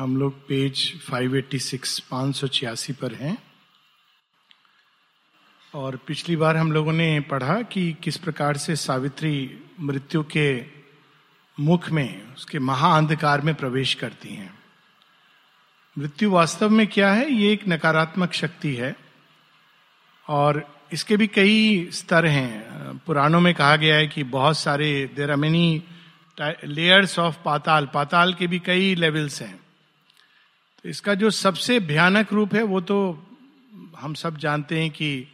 हम लोग पेज 586 पाँच सौ छियासी पर हैं। और पिछली बार हम लोगों ने पढ़ा कि किस प्रकार से सावित्री मृत्यु के मुख में, उसके महाअंधकार में प्रवेश करती हैं। मृत्यु वास्तव में क्या है? ये एक नकारात्मक शक्ति है। और इसके भी कई स्तर हैं। पुराणों में कहा गया है कि बहुत सारे there are many layers of Patal. Patal के भी कई लेवल्स हैं। तो इसका जो सबसे भयानक रूप है, वो तो हम सब जानते हैं कि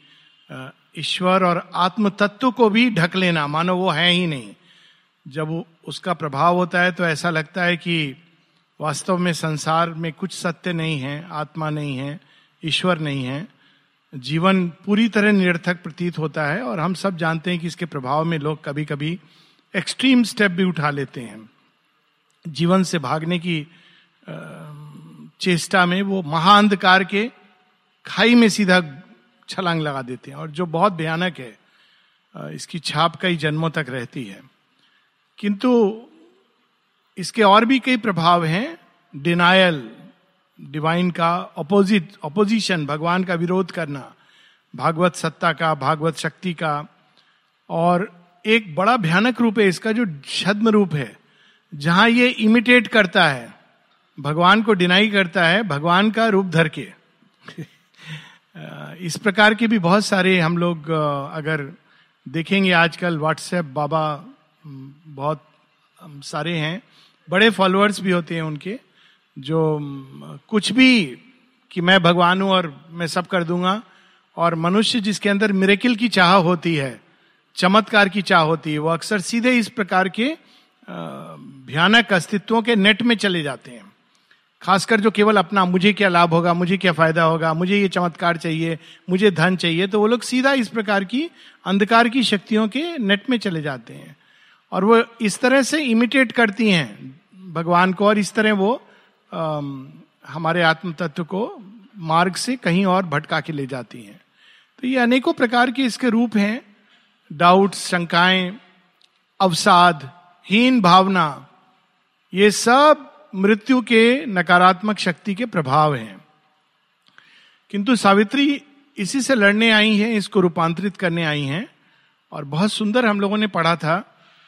ईश्वर और आत्म तत्व को भी ढक लेना, मानो वो है ही नहीं। जब उसका प्रभाव होता है तो ऐसा लगता है कि वास्तव में संसार में कुछ सत्य नहीं है, आत्मा नहीं है, ईश्वर नहीं है। जीवन पूरी तरह निरर्थक प्रतीत होता है और हम सब जानते हैं कि इसके प्रभाव में लोग कभी कभी एक्सट्रीम स्टेप भी उठा लेते हैं। जीवन से भागने की चेष्टा में वो महाअंधकार के खाई में सीधा छलांग लगा देते हैं। और जो बहुत भयानक है इसकी छाप कई जन्मों तक रहती है। किंतु इसके और भी कई प्रभाव हैं। डिनायल, डिवाइन का अपोजिट, अपोजिशन, भगवान का विरोध करना, भागवत सत्ता का, भागवत शक्ति का, और एक बड़ा भयानक रूप है इसका जो छद्म रूप है, जहाँ ये इमिटेट करता है। भगवान को डिनाई करता है, भगवान का रूप धर के। इस प्रकार के भी बहुत सारे हम लोग अगर देखेंगे आजकल व्हाट्सएप बाबा बहुत सारे हैं। बड़े फॉलोअर्स भी होते हैं उनके, जो कुछ भी कि मैं भगवान हूँ और मैं सब कर दूँगा, और मनुष्य जिसके अंदर मिरेकिल की चाह होती है, चमत्कार की चाह होती है, वो अक्सर सीधे इस प्रकार के भयानक अस्तित्वों के नेट में चले जाते हैं। खासकर जो केवल अपना मुझे क्या लाभ होगा मुझे क्या फ़ायदा होगा मुझे ये चमत्कार चाहिए मुझे धन चाहिए तो वो लोग सीधा इस प्रकार की अंधकार की शक्तियों के नेट में चले जाते हैं। और वो इस तरह से इमिटेट करती हैं भगवान को और इस तरह वो आ, हमारे आत्म तत्व को मार्ग से कहीं और भटका के ले जाती हैं। तो ये अनेकों प्रकार के इसके रूप हैं डाउट शंकाएँ अवसाद हीन भावना ये सब मृत्यु के नकारात्मक शक्ति के प्रभाव हैं। किंतु सावित्री इसी से लड़ने आई हैं, इसको रूपांतरित करने आई हैं। और बहुत सुंदर हम लोगों ने पढ़ा था,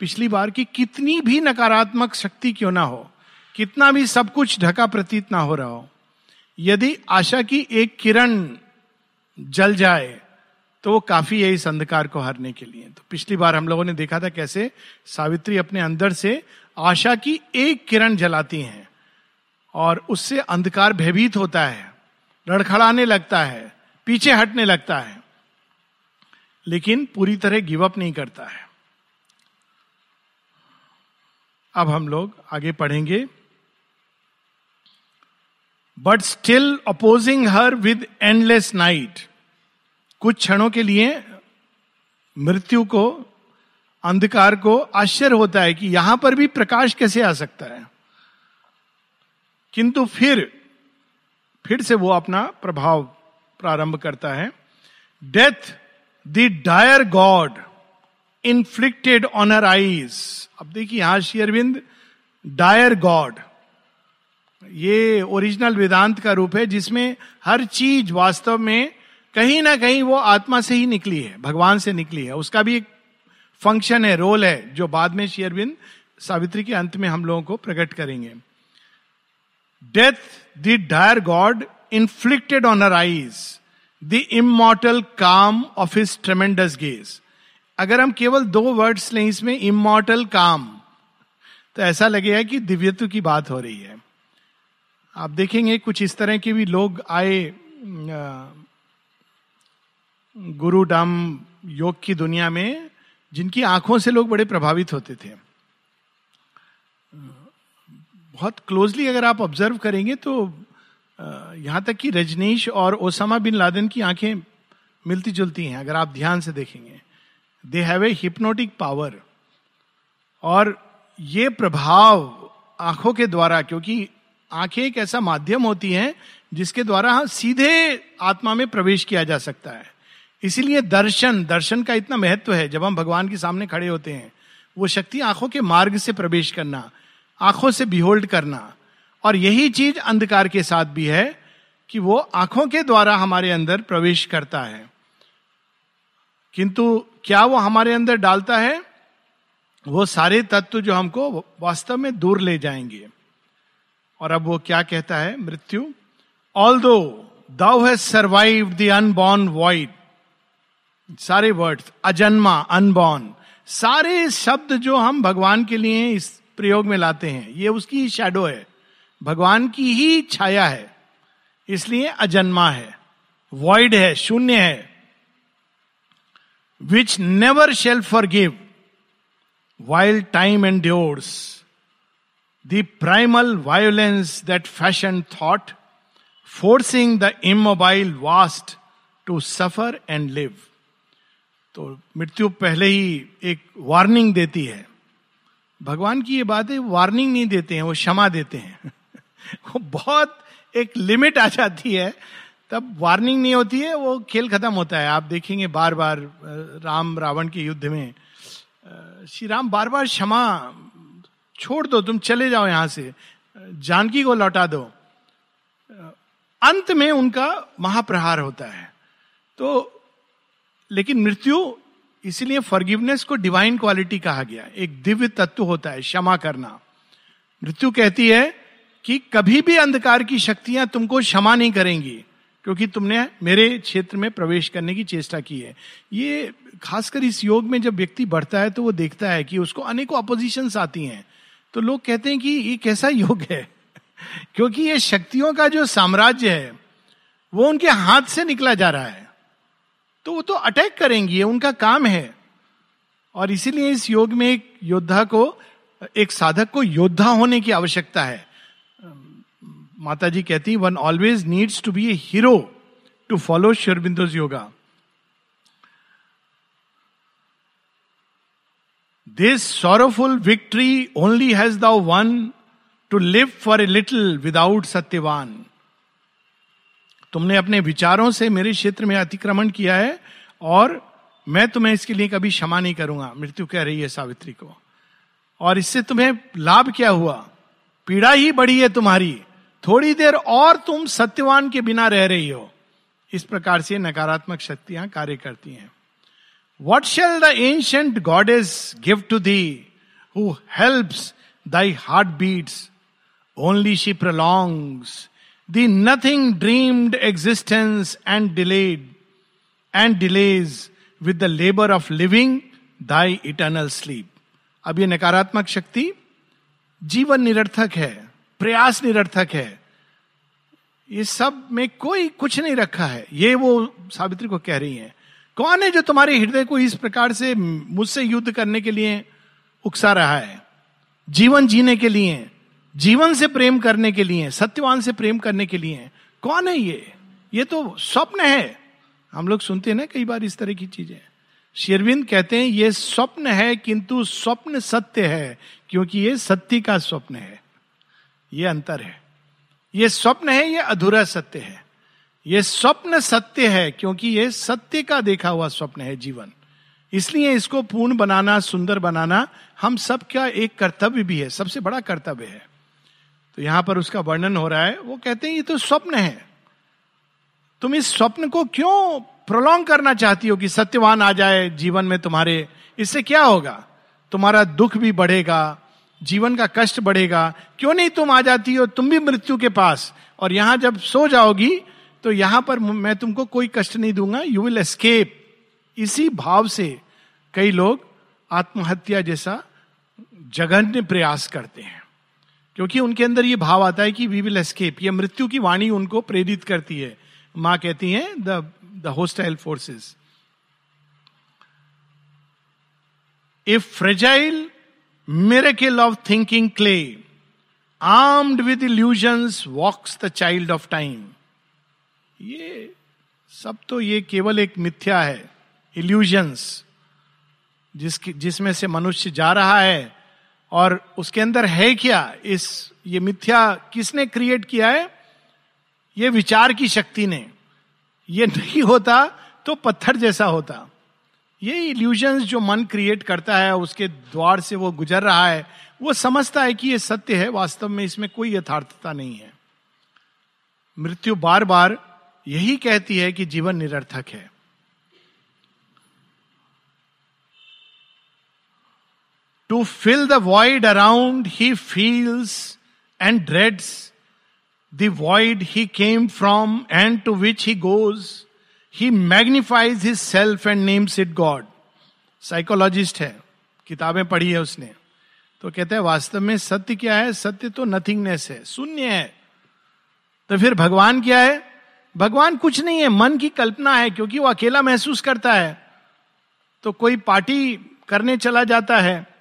पिछली बार कि कितनी भी नकारात्मक शक्ति क्यों ना हो, कितना भी सब कुछ ढका प्रतीत ना हो रहा हो, यदि आशा की एक किरण जल जाए तो वो काफ़ी है इस अंधकार को हरने के लिए। तो पिछली बार हम लोगों ने देखा था कैसे सावित्री अपने अंदर से आशा की एक किरण जलाती हैं और उससे अंधकार भयभीत होता है लड़खड़ाने लगता है, पीछे हटने लगता है। लेकिन पूरी तरह गिव अप नहीं करता है। अब हम लोग आगे पढ़ेंगे। But still opposing her with endless night कुछ क्षणों के लिए मृत्यु को अंधकार को आश्चर्य होता है कि यहाँ पर भी प्रकाश कैसे आ सकता है। किंतु फिर फिर से वो अपना प्रभाव प्रारंभ करता है। Death the dire god inflicted on her eyes अब देखिए यहाँ शेयरविंद डायर गॉड ये ओरिजिनल वेदांत का रूप है, जिसमें हर चीज़ वास्तव में कहीं ना कहीं वो आत्मा से ही निकली है, भगवान से निकली है। उसका भी एक फ़ंक्शन है, रोल है, जो बाद में शेयरबिंद सावित्री के अंत में हम लोगों को प्रकट करेंगे। Death the dire god inflicted on her eyes the immortal calm of his tremendous gaze अगर हम केवल दो वर्ड्स लें इसमें इमोटल काम तो ऐसा लगेगा कि दिव्यत्व की बात हो रही है। आप देखेंगे कुछ इस तरह के भी लोग आए गुरु डाम योग की दुनिया में जिनकी आँखों से लोग बड़े प्रभावित होते थे। बहुत क्लोजली अगर आप ऑब्ज़र्व करेंगे तो यहाँ तक कि रजनीश और ओसामा बिन लादेन की आँखें मिलती जुलती हैं, अगर आप ध्यान से देखेंगे। They have a hypnotic power और ये प्रभाव आँखों के द्वारा, क्योंकि आँखें एक ऐसा माध्यम होती हैं जिसके द्वारा सीधे आत्मा में प्रवेश किया जा सकता है। इसीलिए दर्शन दर्शन का इतना महत्व है, जब हम भगवान के सामने खड़े होते हैं, वो शक्ति आँखों के मार्ग से प्रवेश करना, आँखों से बिहोल्ड करना, और यही चीज़ अंधकार के साथ भी है कि वो आँखों के द्वारा हमारे अंदर प्रवेश करता है। किंतु क्या वो हमारे अंदर डालता है? वो सारे तत्व जो हमको वास्तव में दूर ले जाएँगे। और अब वो क्या कहता है? मृत्यु? Although thou has survive the unborn void सारे वर्ड्स अजन्मा अनबॉर्न सारे शब्द जो हम भगवान के लिए इस प्रयोग में लाते हैं, ये उसकी ही शेडो है। भगवान की ही छाया है, इसलिए अजन्मा है। वॉइड है, शून्य है। Which never shall forgive wild time endures the primal violence that fashion thought forcing the immobile vast to suffer and live तो मृत्यु पहले ही एक वार्निंग देती है। भगवान की ये बातें वार्निंग नहीं देते हैं, वो क्षमा देते हैं। वो बहुत एक लिमिट आ जाती है। तब वार्निंग नहीं होती है, वो खेल खत्म होता है। आप देखेंगे बार बार राम रावण के युद्ध में श्री राम बार बार क्षमा, छोड़ दो, तुम चले जाओ यहाँ से, जानकी को लौटा दो। अंत में उनका महाप्रहार होता है। तो लेकिन मृत्यु, इसीलिए फॉरगिवनेस को डिवाइन क्वालिटी कहा गया। एक दिव्य तत्व होता है, क्षमा करना। मृत्यु कहती है कि कभी भी अंधकार की शक्तियाँ तुमको क्षमा नहीं करेंगी, क्योंकि तुमने मेरे क्षेत्र में प्रवेश करने की चेष्टा की है। ये खासकर इस योग में जब व्यक्ति बढ़ता है तो वो देखता है कि उसको अनेकों अपोजिशन आती हैं। तो लोग कहते हैं कि ये कैसा योग है? क्योंकि ये शक्तियों का जो साम्राज्य है, वो उनके हाथ से निकला जा रहा है। तो वो तो अटैक करेंगी उनका काम है। और इसीलिए इस योग में एक योद्धा को, एक साधक को योद्धा होने की आवश्यकता है। माता जी कहती one always needs to be a hero to follow Sri Aurobindo's yoga this sorrowful victory only has the one to live for a little without Satyavan तुमने अपने विचारों से मेरे क्षेत्र में अतिक्रमण किया है और मैं तुम्हें इसके लिए कभी क्षमा नहीं करूँगा। मृत्यु कह रही है सावित्री को। और इससे तुम्हें लाभ क्या हुआ? पीड़ा ही बड़ी है तुम्हारी। थोड़ी देर और तुम सत्यवान के बिना रह रही हो। इस प्रकार से नकारात्मक शक्तियाँ कार्य करती हैं। What shall the ancient god is give to thee who helps thy heart beats only she prolongs the nothing dreamed existence and delayed and delays with the labour of living thy eternal sleep अब ये नकारात्मक शक्ति जीवन निरर्थक है, प्रयास निरर्थक है। ये सब में कोई कुछ नहीं रखा है। ये वो सावित्री को कह रही है। कौन है जो तुम्हारे हृदय को इस प्रकार से मुझसे युद्ध करने के लिए उकसा रहा है? जीवन जीने के लिए। जीवन से प्रेम करने के लिए, सत्यवान से प्रेम करने के लिए, कौन है ये? ये तो स्वप्न है। हम लोग सुनते हैं ना कई बार इस तरह की चीज़ें। शेरविंद कहते हैं, ये स्वप्न है, किंतु स्वप्न सत्य है, क्योंकि ये सत्य का स्वप्न है। ये अंतर है। ये स्वप्न है, ये अधूरा सत्य है। ये स्वप्न सत्य है, क्योंकि ये सत्य का देखा हुआ स्वप्न है जीवन। इसलिए इसको पूर्ण बनाना, सुंदर बनाना, हम सब का एक कर्तव्य भी है, सबसे बड़ा कर्तव्य है। तो यहाँ पर उसका वर्णन हो रहा है, वो कहते हैं, ये तो स्वप्न है। तुम इस स्वप्न को क्यों प्रोलॉन्ग करना चाहती हो कि सत्यवान आ जाए जीवन में तुम्हारे? इससे क्या होगा? तुम्हारा दुख भी बढ़ेगा, जीवन का कष्ट बढ़ेगा। क्यों नहीं तुम आ जाती हो? तुम भी मृत्यु के पास। और यहाँ जब सो जाओगी तो यहाँ पर मैं तुमको कोई कष्ट नहीं दूँगा। यू विल एस्केप इसी भाव से कई लोग आत्महत्या जैसा जघन्य प्रयास करते हैं। क्योंकि उनके अंदर ये भाव आता है कि वी विल एस्केप ये मृत्यु की वाणी उनको प्रेरित करती है। माँ कहती है the the hostile forces a fragile miracle of thinking clay armed with illusions walks the child of time ये, सब तो ये केवल एक मिथ्या है। इल्यूजन्स जिसकी, जिसमें से मनुष्य जा रहा है और उसके अंदर है क्या? इस, ये मिथ्या किसने क्रिएट किया है? ये विचार की शक्ति ने। ये नहीं होता तो पत्थर जैसा होता। ये इल्यूजन जो मन क्रिएट करता है, उसके द्वार से वो गुजर रहा है, वो समझता है कि ये सत्य है, वास्तव में इसमें कोई यथार्थता नहीं है। मृत्यु बार बार यही कहती है कि जीवन निरर्थक है। To fill the void around he feels and dreads the void he came from and to which he goes he magnifies his self and names it god psychologist है, किताबें पढ़ी है उसने। तो कहते हैं, वास्तव में सत्य क्या है? सत्य तो नथिंगनेस है, शून्य है। तो फिर भगवान क्या है? भगवान कुछ नहीं है, मन की कल्पना है, क्योंकि वो अकेला महसूस करता है। तो कोई पार्टी करने चला जाता है।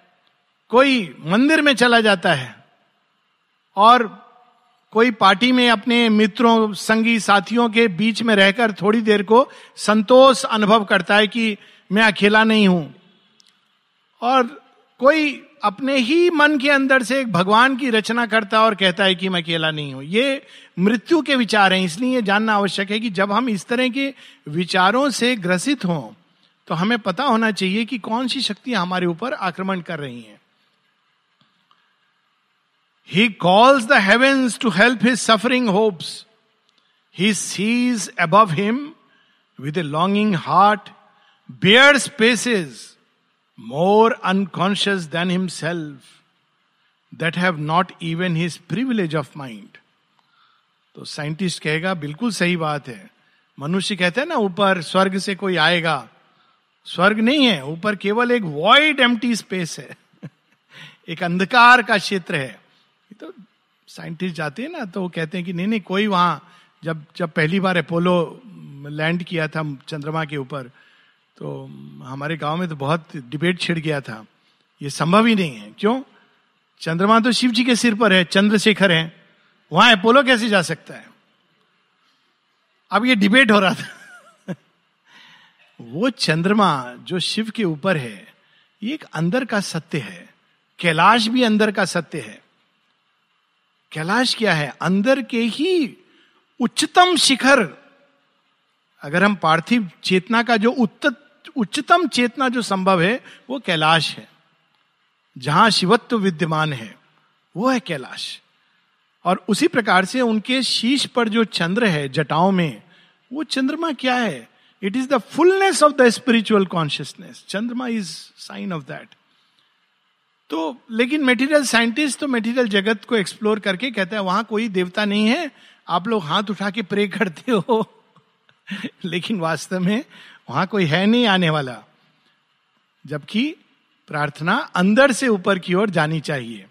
कोई मंदिर में चला जाता है और कोई पार्टी में अपने मित्रों, संगी साथियों के बीच में रहकर थोड़ी देर को संतोष अनुभव करता है कि मैं अकेला नहीं हूँ। और कोई अपने ही मन के अंदर से एक भगवान की रचना करता और कहता है कि मैं अकेला नहीं हूँ। ये मृत्यु के विचार हैं, इसलिए ये जानना आवश्यक है कि जब हम इस तरह के विचारों से ग्रसित हों तो हमें पता होना चाहिए कि कौन सी शक्तियाँ हमारे ऊपर आक्रमण कर रही हैं। He calls the heavens to help his suffering hopes he sees above him with a longing heart bare spaces more unconscious than himself that have not even his privilege of mind. तो scientist कहेगा, बिल्कुल सही बात है। मनुष्य कहते हैं ना, ऊपर स्वर्ग से कोई आएगा। स्वर्ग नहीं है, ऊपर केवल एक वॉइड एम्प्टी स्पेस है। एक अंधकार का क्षेत्र है। तो साइंटिस्ट जाते हैं ना तो वो कहते हैं कि नहीं नहीं, कोई वहाँ, जब जब पहली बार अपोलो लैंड किया था चंद्रमा के ऊपर तो हमारे गाँव में तो बहुत डिबेट छिड़ गया था। ये संभव ही नहीं है। क्यों? चंद्रमा तो शिव जी के सिर पर है, चंद्रशेखर है। वहाँ अपोलो कैसे जा सकता है? अब ये डिबेट हो रहा था। वो चंद्रमा जो शिव के ऊपर है, ये एक अंदर का सत्य है। कैलाश भी अंदर का सत्य है। कैलाश क्या है? अंदर के ही उच्चतम शिखर। अगर हम पार्थिव चेतना का जो उत्तर उच्चतम चेतना जो संभव है, वो कैलाश है। जहाँ शिवत्व विद्यमान है, वो है कैलाश। और उसी प्रकार से उनके शीश पर जो चंद्र है, जटाओं में, वो चंद्रमा क्या है? It is the fullness of the spiritual consciousness chandrama is sign of that तो लेकिन मेटीरियल साइंटिस्ट तो मेटीरियल जगत को एक्सप्लोर करके कहता है, वहाँ कोई देवता नहीं है, आप लोग हाथ उठा के प्रे करते हो। लेकिन वास्तव में वहाँ कोई है नहीं आने वाला, जबकि प्रार्थना अंदर से ऊपर की ओर जानी चाहिए।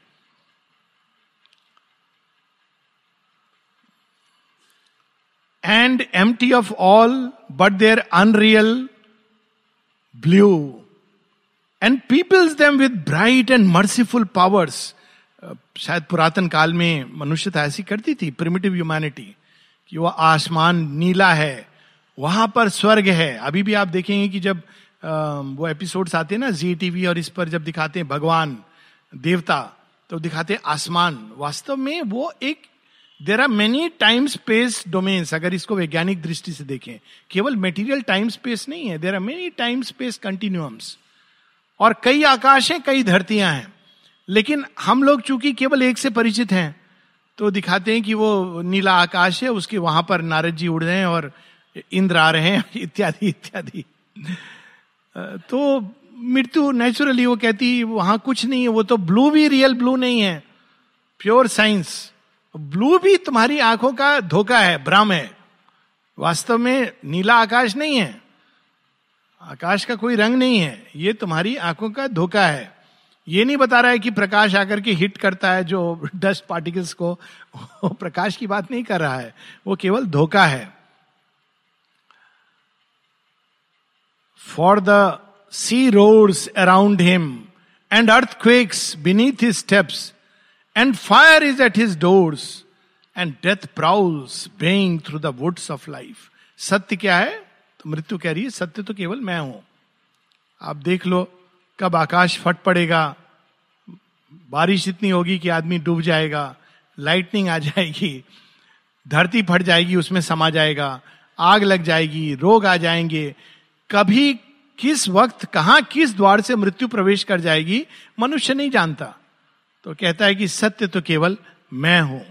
And empty of all but their unreal blue and peoples them with bright and merciful powers शायद पुरातन काल में मनुष्यता ऐसी करती थी प्रिमिटिव ह्यूमैनिटी कि वो आसमान नीला है, वहाँ पर स्वर्ग है। अभी भी आप देखेंगे कि जब वो एपिसोड्स आते हैं ना जी टीवी और इस पर जब दिखाते हैं भगवान, देवता तो दिखाते हैं आसमान। वास्तव में वो एक there are many time space domains अगर इसको वैज्ञानिक दृष्टि से देखें। केवल मेटीरियल टाइम स्पेस नहीं है there are many time space continuums और कई आकाश हैं कई धरतियाँ हैं। लेकिन हम लोग चूँकि केवल एक से परिचित हैं तो दिखाते हैं कि वो नीला आकाश है, उसके वहाँ पर नारद जी उड़ रहे हैं और इंद्र आ रहे हैं, इत्यादि इत्यादि। तो मृत्यु नेचुरली वो कहती, वहाँ कुछ नहीं है, वो तो ब्लू भी रियल ब्लू नहीं है। प्योर साइंस ब्लू भी तुम्हारी आँखों का धोखा है, भ्रम है। वास्तव में नीला आकाश नहीं है। आकाश का कोई रंग नहीं है, ये तुम्हारी आँखों का धोखा है। ये नहीं बता रहा है कि प्रकाश आकर के हिट करता है, जो डस्ट पार्टिकल्स को, वो प्रकाश की बात नहीं कर रहा है, वो केवल धोखा है। For the sea roars around him and earth quakes beneath his steps and fire is at his doors and death prowls baying through the woods of life सत्य क्या है? मृत्यु कह रही है, सत्य तो केवल मैं हूँ। आप देख लो, कब आकाश फट पड़ेगा, बारिश इतनी होगी कि आदमी डूब जाएगा लाइटनिंग आ जाएगी, धरती फट जाएगी, उसमें समा जाएगा, आग लग जाएगी, रोग आ जाएँगे। कभी किस वक्त, कहा किस द्वार से मृत्यु प्रवेश कर जाएगी, मनुष्य नहीं जानता। तो कहता है कि सत्य तो केवल मैं हूँ।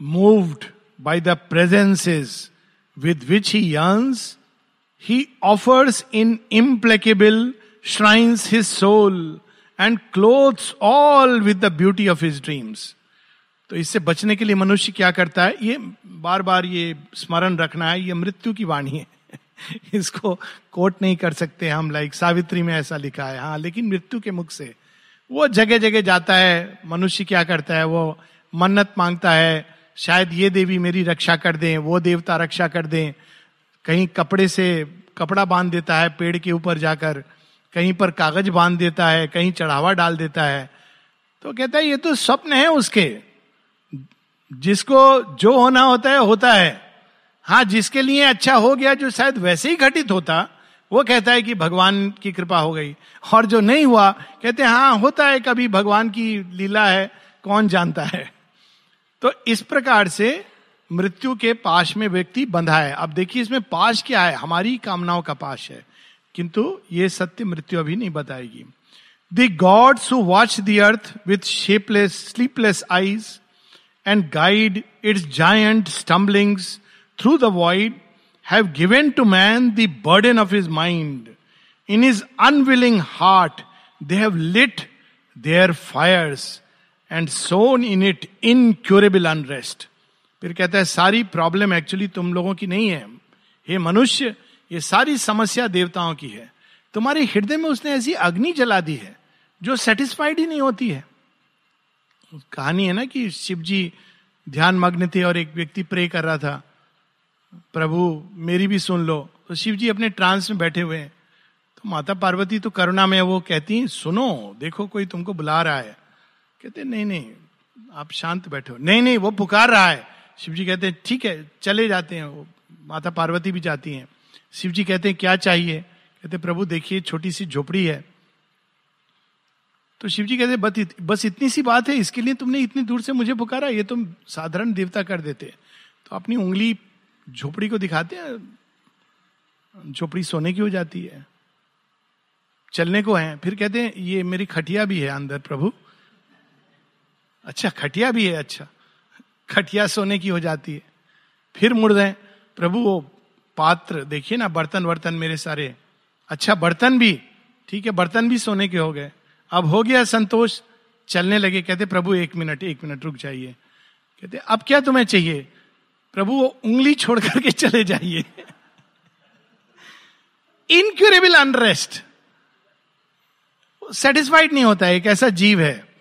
Moved by the presences with which he yearns, he offers in implacable shrines his soul and clothes all with the beauty of his dreams. तो इससे बचने के लिए मनुष्य क्या करता है? ये बार बार ये स्मरण रखना है ये मृत्यु की वाणी है। इसको कोट नहीं कर सकते हम लाइक सावित्री में ऐसा लिखा है। हाँ लेकिन मृत्यु के मुख से। वो जगह जगह जाता है मनुष्य क्या करता है? वो मन्नत माँगता है शायद ये देवी मेरी रक्षा कर दें, वो देवता रक्षा कर दें। कहीं कपड़े से कपड़ा बाँध देता है, पेड़ के ऊपर जाकर, कहीं पर कागज़ बाँध देता है, कहीं चढ़ावा डाल देता है। तो कहता है, ये तो स्वप्न है उसके। जिसको जो होना होता है होता है। हाँ जिसके लिए अच्छा हो गया, जो शायद वैसे ही घटित होता, वो कहता है कि भगवान की कृपा हो गई। और जो नहीं हुआ, कहते हैं हाँ होता है, कभी भगवान की लीला है, कौन जानता है? तो इस प्रकार से मृत्यु के पाश में व्यक्ति बंधा है। अब देखिए इसमें पाश क्या है? हमारी कामनाओं का पाश है। किंतु ये सत्य मृत्यु अभी नहीं बताएगी। The gods who watch the earth with shapeless sleepless eyes and guide its giant stumblings through the void have given to man the burden of his mind in his unwilling heart they have lit their fires and sown in it incurable unrest फिर कहता है, सारी problem actually तुम लोगों की नहीं है। हे मनुष्य, ये सारी समस्या देवताओं की है। तुम्हारे हृदय में उसने ऐसी अग्नि जला दी है, जो सेटिस्फाइड ही नहीं होती है। कहानी है ना कि शिव जी ध्यान मग्न थे और एक व्यक्ति प्रे कर रहा था, प्रभु, मेरी भी सुन लो। तो शिव जी अपने ट्रांस में बैठे हुए हैं। तो माता पार्वती तो करुणा में वो कहती सुनो, देखो, कोई तुमको बुला रहा है। कहते नहीं नहीं आप शांत बैठो। नहीं नहीं वो पुकार रहा है। शिव जी कहते हैं ठीक है चले जाते हैं। वो माता पार्वती भी जाती हैं। शिव जी कहते हैं क्या चाहिए? कहते प्रभु देखिए छोटी सी झोपड़ी है। तो शिव जी कहते बस, बस इतनी सी बात है इसके लिए तुमने इतनी दूर से मुझे पुकारा ये तुम साधारण देवता कर देते तो अपनी उंगली झोपड़ी को दिखाते हैं झोपड़ी सोने की हो जाती है चलने को है। फिर कहते हैं ये मेरी खटिया भी है अंदर प्रभु। अच्छा खटिया भी है अच्छा। खटिया सोने की हो जाती है। फिर मुड़ रहे प्रभु, वो पात्र, देखिए ना, बर्तन वर्तन मेरे सारे। अच्छा बर्तन भी, ठीक है, बर्तन भी सोने के हो गए। अब हो गया संतोष, चलने लगे, कहते, प्रभु, एक मिनट एक मिनट, रुक जाइए। कहते, अब क्या तुम्हें चाहिए? प्रभु, वो उंगली छोड़ करके चले जाइए। इनक्यूरेबल अनरेस्ट सेटिस्फाइड नहीं होता, एक ऐसा जीव है।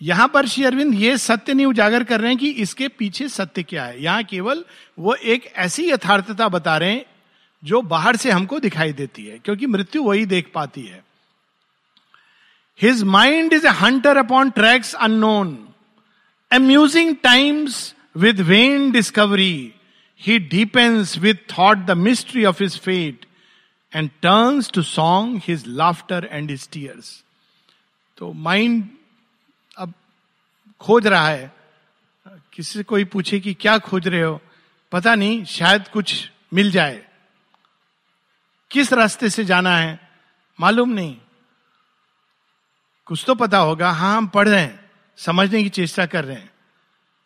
यहाँ पर श्री अरविंद ये सत्य नहीं उजागर कर रहे हैं कि इसके पीछे सत्य क्या है। यहाँ केवल वो एक ऐसी यथार्थता बता रहे हैं जो बाहर से हमको दिखाई देती है, क्योंकि मृत्यु वही देख पाती है। His mind is a hunter upon tracks unknown amusing times with vain discovery he deepens with thought the mystery of his fate and turns to song his laughter and his tears तो mind खोज रहा है। किसी से कोई पूछे कि क्या खोज रहे हो? पता नहीं, शायद कुछ मिल जाए। किस रास्ते से जाना है? मालूम नहीं। कुछ तो पता होगा हाँ हम पढ़ रहे हैं, समझने की चेष्टा कर रहे हैं।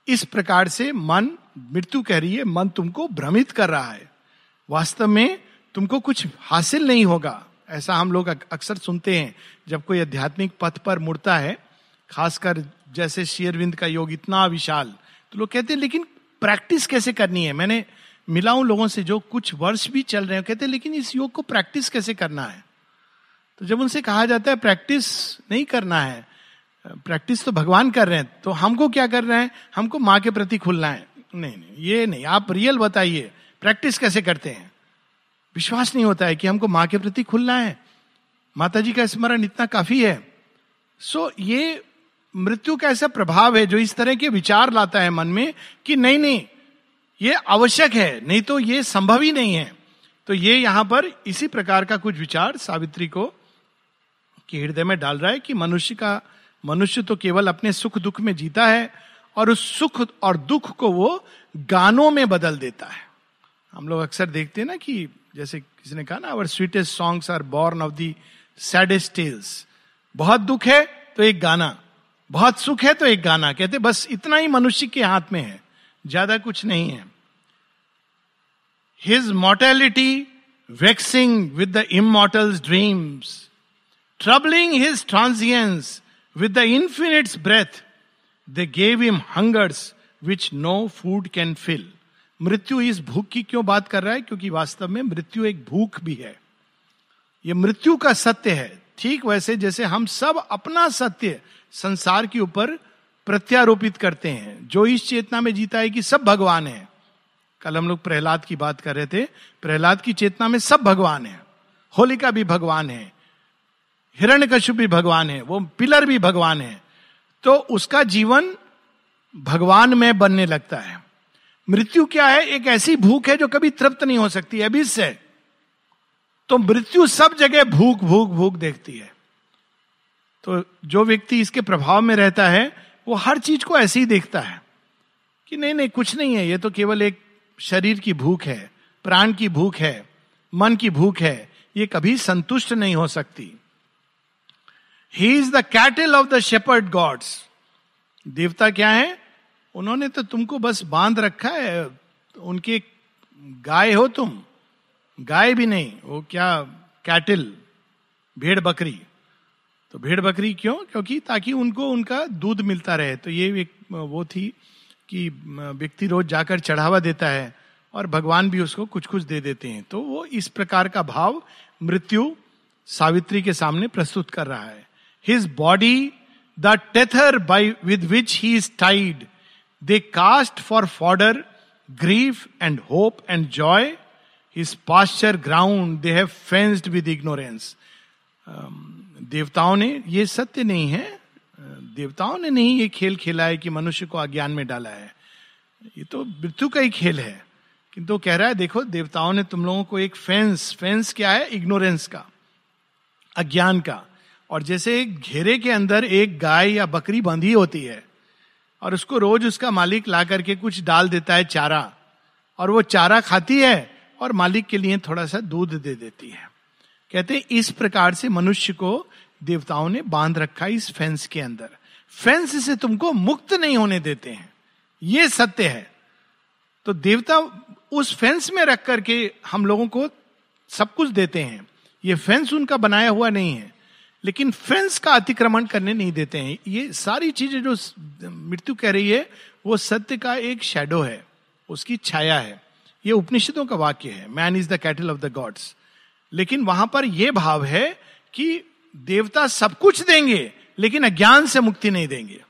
इस प्रकार से मन मृत्यु कह रही है, मन तुमको भ्रमित कर रहा है। वास्तव में तुमको कुछ हासिल नहीं होगा। ऐसा हम लोग अक्सर सुनते हैं, जब कोई आध्यात्मिक पथ पर मुड़ता है, खासकर जैसे शेयरविंद का योग इतना विशाल। तो लोग कहते हैं लेकिन प्रैक्टिस कैसे करनी है? मैंने मिला हूँ लोगों से जो कुछ वर्ष भी चल रहे हैं कहते हैं लेकिन इस योग को प्रैक्टिस कैसे करना है? तो जब उनसे कहा जाता है प्रैक्टिस नहीं करना है प्रैक्टिस तो भगवान कर रहे हैं तो हमको क्या कर रहे हैं? हमको माँ के प्रति खुलना है। नहीं नहीं ये नहीं आप रियल बताइए प्रैक्टिस कैसे करते हैं? विश्वास नहीं होता है कि हमको माँ के प्रति खुलना है। माता जी का स्मरण इतना काफ़ी है। सो so, ये मृत्यु का ऐसा प्रभाव है जो इस तरह के विचार लाता है मन में कि नहीं नहीं, ये आवश्यक है, नहीं तो ये संभव ही नहीं है। तो ये यहाँ पर इसी प्रकार का कुछ विचार सावित्री को कि हृदय में डाल रहा है कि मनुष्य का, मनुष्य तो केवल अपने सुख दुख में जीता है और उस सुख और दुख को वो गानों में बदल देता है। हम लोग अक्सर देखते हैं ना कि जैसे किसी ने कहा ना our sweetest songs are born of the saddest tales बहुत दुख है तो एक गाना। बहुत सुख है तो एक गाना कहते, बस इतना ही मनुष्य के हाथ में है, ज़्यादा कुछ नहीं है. His mortality vexing with the immortal's dreams troubling his transience with the infinite's breath they gave him hungers which no food can fill मृत्यु इस भूख की क्यों बात कर रहा है? क्योंकि वास्तव में मृत्यु एक भूख भी है। ये मृत्यु का सत्य है, ठीक वैसे जैसे हम सब अपना सत्य संसार के ऊपर प्रत्यारोपित करते हैं। जो इस चेतना में जीता है कि सब भगवान है। कल हम लोग प्रहलाद की बात कर रहे थे। प्रहलाद की चेतना में सब भगवान है। होलिका भी भगवान है। हिरण्य भी भगवान है। वो पिलर भी भगवान है। तो उसका जीवन भगवान में बनने लगता है। मृत्यु क्या है? एक ऐसी भूख है जो कभी तृप्त नहीं हो सकती। अभिस से। तो मृत्यु सब जगह भूख भूख भूख देखती है। तो जो व्यक्ति इसके प्रभाव में रहता है, वो हर चीज़ को ऐसे ही देखता है कि नहीं नहीं, कुछ नहीं है। ये तो केवल एक शरीर की भूख है, प्राण की भूख है, मन की भूख है। ये कभी संतुष्ट नहीं हो सकती। He is the cattle of the shepherd gods देवता क्या है? उन्होंने तो तुमको बस बाँध रखा है। उनके गाय हो तुम। गाय भी नहीं, वो क्या कैटल भेड़ बकरी। तो भेड़ बकरी क्यों? क्योंकि ताकि उनको उनका दूध मिलता रहे। तो ये वो थी कि व्यक्ति रोज जाकर चढ़ावा देता है और भगवान भी उसको कुछ कुछ दे देते हैं। तो वो इस प्रकार का भाव मृत्यु सावित्री के सामने प्रस्तुत कर रहा है। His body the tether by with which he is tied they cast for fodder grief and hope and joy his pasture ground they have fenced with ignorance देवताओं ने, ये सत्य नहीं है, देवताओं ने नहीं ये खेल खेला है कि मनुष्य को अज्ञान में डाला है। ये तो मृत्यु का ही खेल है। किंतु कह रहा है, देखो, देवताओं ने तुम लोगों को एक फेंस फेंस क्या है? इग्नोरेंस का, अज्ञान का। और जैसे एक घेरे के अंदर एक गाय या बकरी बंधी होती है, और उसको रोज उसका मालिक ला करके कुछ डाल देता है चारा, और वो चारा खाती है, और मालिक के लिए थोड़ा सा दूध दे देती है। कहते इस प्रकार से मनुष्य को देवताओं ने बाँध रखा इस फेंस के अंदर। फेंस से तुमको मुक्त नहीं होने देते हैं। ये सत्य है। तो देवता उस फेंस में रख करके हम लोगों को सब कुछ देते हैं। ये फेंस उनका बनाया हुआ नहीं है। लेकिन फेंस का अतिक्रमण करने नहीं देते हैं। ये सारी चीज़ें जो मृत्यु कह रही है, वो सत्य का एक शेडो है। उसकी छाया है। ये उपनिषदों का वाक्य है। Man is the cattle of the gods लेकिन वहाँ पर यह भाव है कि देवता सब कुछ देंगे, लेकिन अज्ञान से मुक्ति नहीं देंगे।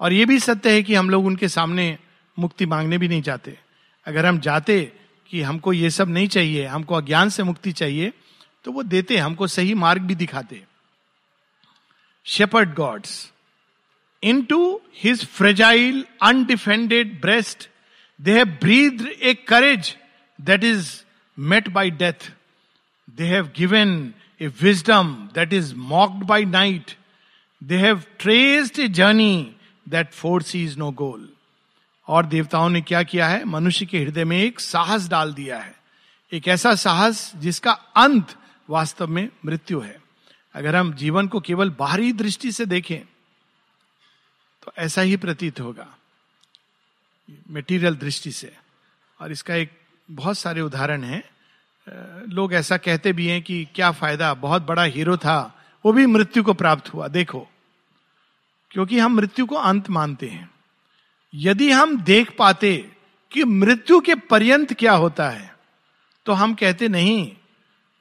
और यह भी सत्य है कि हम लोग उनके सामने मुक्ति मांगने भी नहीं जाते। अगर हम जाते कि हमको ये सब नहीं चाहिए, हमको अज्ञान से मुक्ति चाहिए तो वो देते, हमको सही मार्ग भी दिखाते। Shepherd gods into his fragile undefended breast they have breathe a courage that is met by death They have given a wisdom that is mocked by night. They have traced a journey that foresees no goal. और देवताओं ने क्या किया है? मनुष्य के हृदय में एक साहस डाल दिया है। एक ऐसा साहस जिसका अंत वास्तव में मृत्यु है। अगर हम जीवन को केवल बाहरी दृष्टि से देखें तो ऐसा ही प्रतीत होगा। मेटीरियल दृष्टि से। और इसका एक बहुत सारे उदाहरण हैं। लोग ऐसा कहते भी हैं कि क्या फ़ायदा, बहुत बड़ा हीरो था, वो भी मृत्यु को प्राप्त हुआ, देखो। क्योंकि हम मृत्यु को अंत मानते हैं। यदि हम देख पाते कि मृत्यु के पर्यंत क्या होता है तो हम कहते नहीं,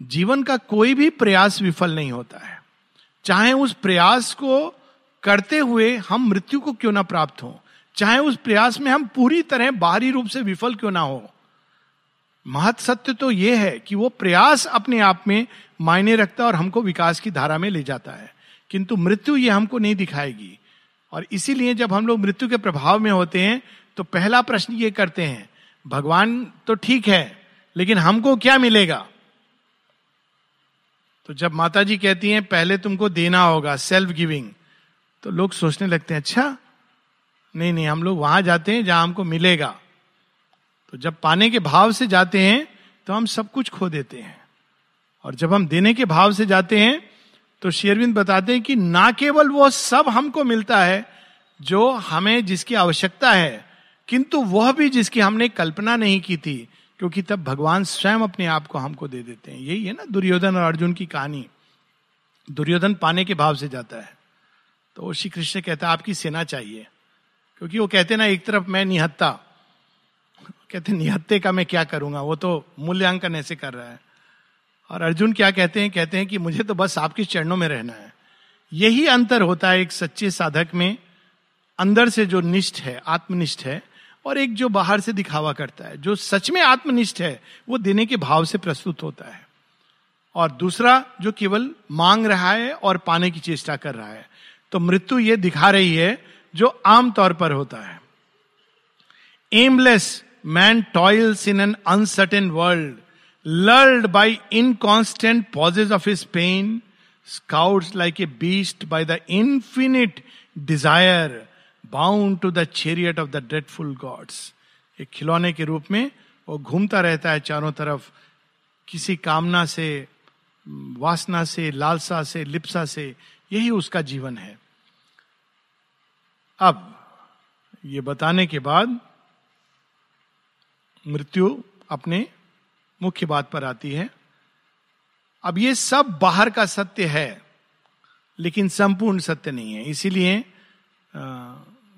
जीवन का कोई भी प्रयास विफल नहीं होता है। चाहे उस प्रयास को करते हुए हम मृत्यु को क्यों ना प्राप्त हो, चाहे उस प्रयास में हम पूरी तरह बाहरी रूप से विफल क्यों ना हो महत सत्य तो यह है कि वो प्रयास अपने आप में मायने रखता और हमको विकास की धारा में ले जाता है। किंतु मृत्यु ये हमको नहीं दिखाएगी। और इसीलिए जब हम लोग मृत्यु के प्रभाव में होते हैं तो पहला प्रश्न ये करते हैं, भगवान तो ठीक है, लेकिन हमको क्या मिलेगा? तो जब माता जी कहती हैं, पहले तुमको देना होगा सेल्फ गिविंग तो लोग सोचने लगते हैं अच्छा नहीं नहीं, हम लोग वहाँ जाते हैं जहाँ हमको मिलेगा। तो जब पाने के भाव से जाते हैं तो हम सब कुछ खो देते हैं। और जब हम देने के भाव से जाते हैं तो शेरविंद बताते हैं कि ना केवल वो सब हमको मिलता है, जो हमें जिसकी आवश्यकता है, किंतु वह भी जिसकी हमने कल्पना नहीं की थी, क्योंकि तब भगवान स्वयं अपने आप को हमको दे देते हैं। यही है ना दुर्योधन और अर्जुन की कहानी। दुर्योधन पाने के भाव से जाता है। तो श्री कृष्ण कहता है, आपकी सेना चाहिए। क्योंकि वो कहते ना, एक तरफ़ मैं निहत्ता कहते निहत्ते का मैं क्या करूँगा? वो तो मूल्यांकन ऐसे कर रहा है। और अर्जुन क्या कहते हैं? कहते हैं कि मुझे तो बस आपके चरणों में रहना है। यही अंतर होता है एक सच्चे साधक में। अंदर से जो निष्ठ है, आत्मनिष्ठ है, और एक जो बाहर से दिखावा करता है, जो सच में आत्मनिष्ठ है, वो देने के भाव से प्रस्तुत होता है। और दूसरा, जो केवल मांग रहा है और पाने की चेष्टा कर रहा है तो मृत्यु ये दिखा रही है, जो आमतौर पर होता है। Aimless man toils in an uncertain world lured by inconstant pauses of his pain scouts like a beast by the infinite desire bound to the chariot of the dreadful gods एक खिलौने के रूप में वो घूमता रहता है चारों तरफ़, किसी कामना से, वासना से, लालसा से, लिप्सा से, यही उसका जीवन है। अब ये बताने के बाद मृत्यु अपने मुख्य बात पर आती है। अब ये सब बाहर का सत्य है, लेकिन संपूर्ण सत्य नहीं है। इसीलिए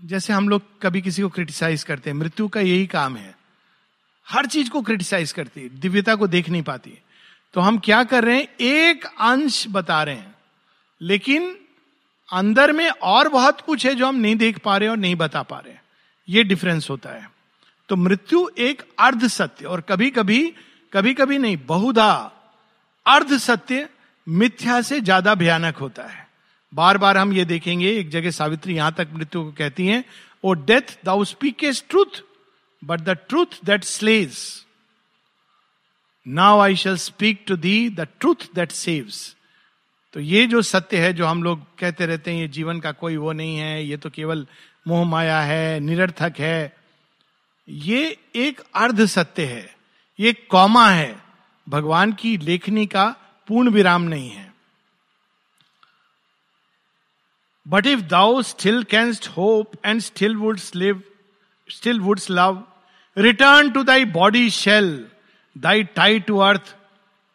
जैसे हम लोग कभी किसी को क्रिटिसाइज करते हैं, मृत्यु का यही काम है। हर चीज़ को क्रिटिसाइज करती है, दिव्यता को देख नहीं पाती। तो हम क्या कर रहे हैं? एक अंश बता रहे हैं। लेकिन अंदर में और बहुत कुछ है जो हम नहीं देख पा रहे और नहीं बता पा रहे ये डिफरेंस होता है। तो मृत्यु एक अर्ध सत्य, और कभी कभी कभी कभी नहीं, बहुधा अर्ध सत्य मिथ्या से ज़्यादा भयानक होता है। बार बार हम ये देखेंगे, एक जगह सावित्री यहाँ तक मृत्यु को कहती हैं, O death thou speakest truth but the truth that slays now I shall speak to thee the truth that saves तो ये जो सत्य है, जो हम लोग कहते रहते हैं, ये जीवन का कोई वो नहीं है, ये तो केवल मोह माया है, निरर्थक है ये एक अर्ध सत्य है। ये कौमा है। भगवान की लेखनी का पूर्ण विराम नहीं है। But if thou still canst hope and still wouldst live still wouldst love return to thy body shell thy tie to earth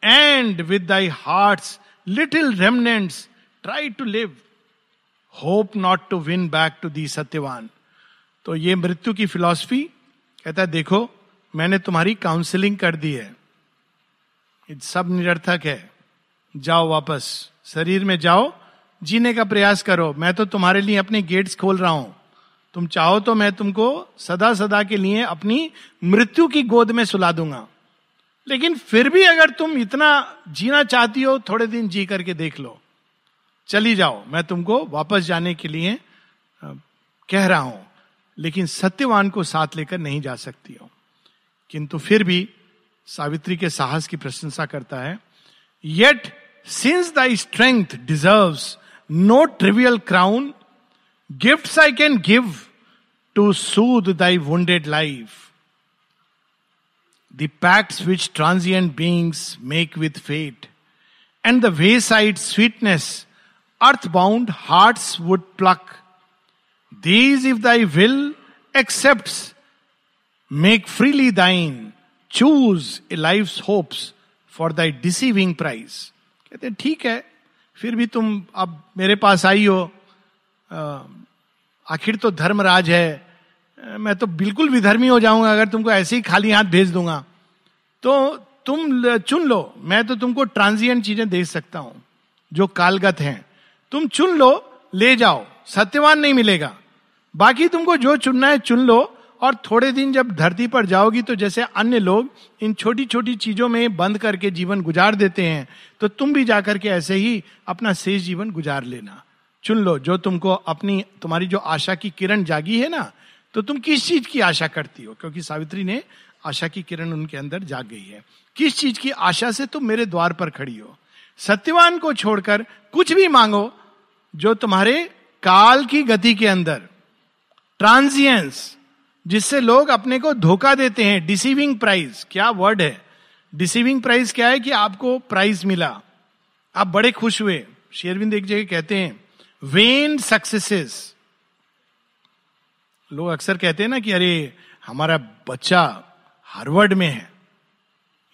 and with thy heart little remnants try to live hope not to win back to thee Satyavan तो ये मृत्यु की philosophy कहता है, देखो, मैंने तुम्हारी counselling कर दी है। सब निरर्थक है। जाओ वापस। शरीर में जाओ, जीने का प्रयास करो। मैं तो तुम्हारे लिए अपने गेट्स खोल रहा हूँ। तुम चाहो तो मैं तुमको सदा सदा के लिए अपनी मृत्यु की गोद में सुला दूँगा। लेकिन फिर भी अगर तुम इतना जीना चाहती हो, थोड़े दिन जी करके देख लो। चली जाओ। मैं तुमको वापस जाने के लिए कह रहा हूँ। लेकिन सत्यवान को साथ लेकर नहीं जा सकती हो। किंतु फिर भी सावित्री के साहस की प्रशंसा करता है yet since thy strength deserves no trivial crown gift I can give to soothe thy wounded life which transient beings make with fate and the wayside sweetness earth bound heart would pluck these if thy will accept make freely thine choose a life hopes for thy deceiving prize कहते हैं, ठीक है, फिर भी तुम अब मेरे पास आई हो आखिर तो धर्मराज है। मैं तो बिल्कुल विधर्मी हो जाऊँगा अगर तुमको ऐसे ही खाली हाथ भेज दूँगा। तो तुम चुन लो। मैं तो तुमको ट्रांजिएंट चीज़ें दे सकता हूँ, जो कालगत हैं। तुम चुन लो, ले जाओ। सत्यवान नहीं मिलेगा। बाकी तुमको जो चुनना है चुन लो, और थोड़े दिन जब धरती पर जाओगी तो जैसे अन्य लोग इन छोटी छोटी चीज़ों में बंद करके जीवन गुजार देते हैं तो तुम भी जाकर के ऐसे ही अपना शेष जीवन गुजार लेना। चुन लो, जो तुमको अपनी, तुम्हारी जो आशा की किरण जागी है ना तो तुम किस चीज़ की आशा करती हो? क्योंकि सावित्री ने आशा की किरण उनके अंदर जाग गई है। किस चीज़ की आशा से तुम मेरे द्वार पर खड़ी हो? सत्यवान को छोड़कर कुछ भी मांगो, जो तुम्हारे काल की गति के अंदर ट्रांजियंस जिससे लोग अपने को धोखा देते हैं डिसीविंग प्राइज क्या वर्ड है? डिसीविंग प्राइज क्या है कि आपको प्राइज मिला? आप बड़े खुश हुए। शेरविंद एक जगह कहते हैं वेन सक्सेसेस लोग अक्सर कहते हैं ना कि अरे, हमारा बच्चा हार्वर्ड में है।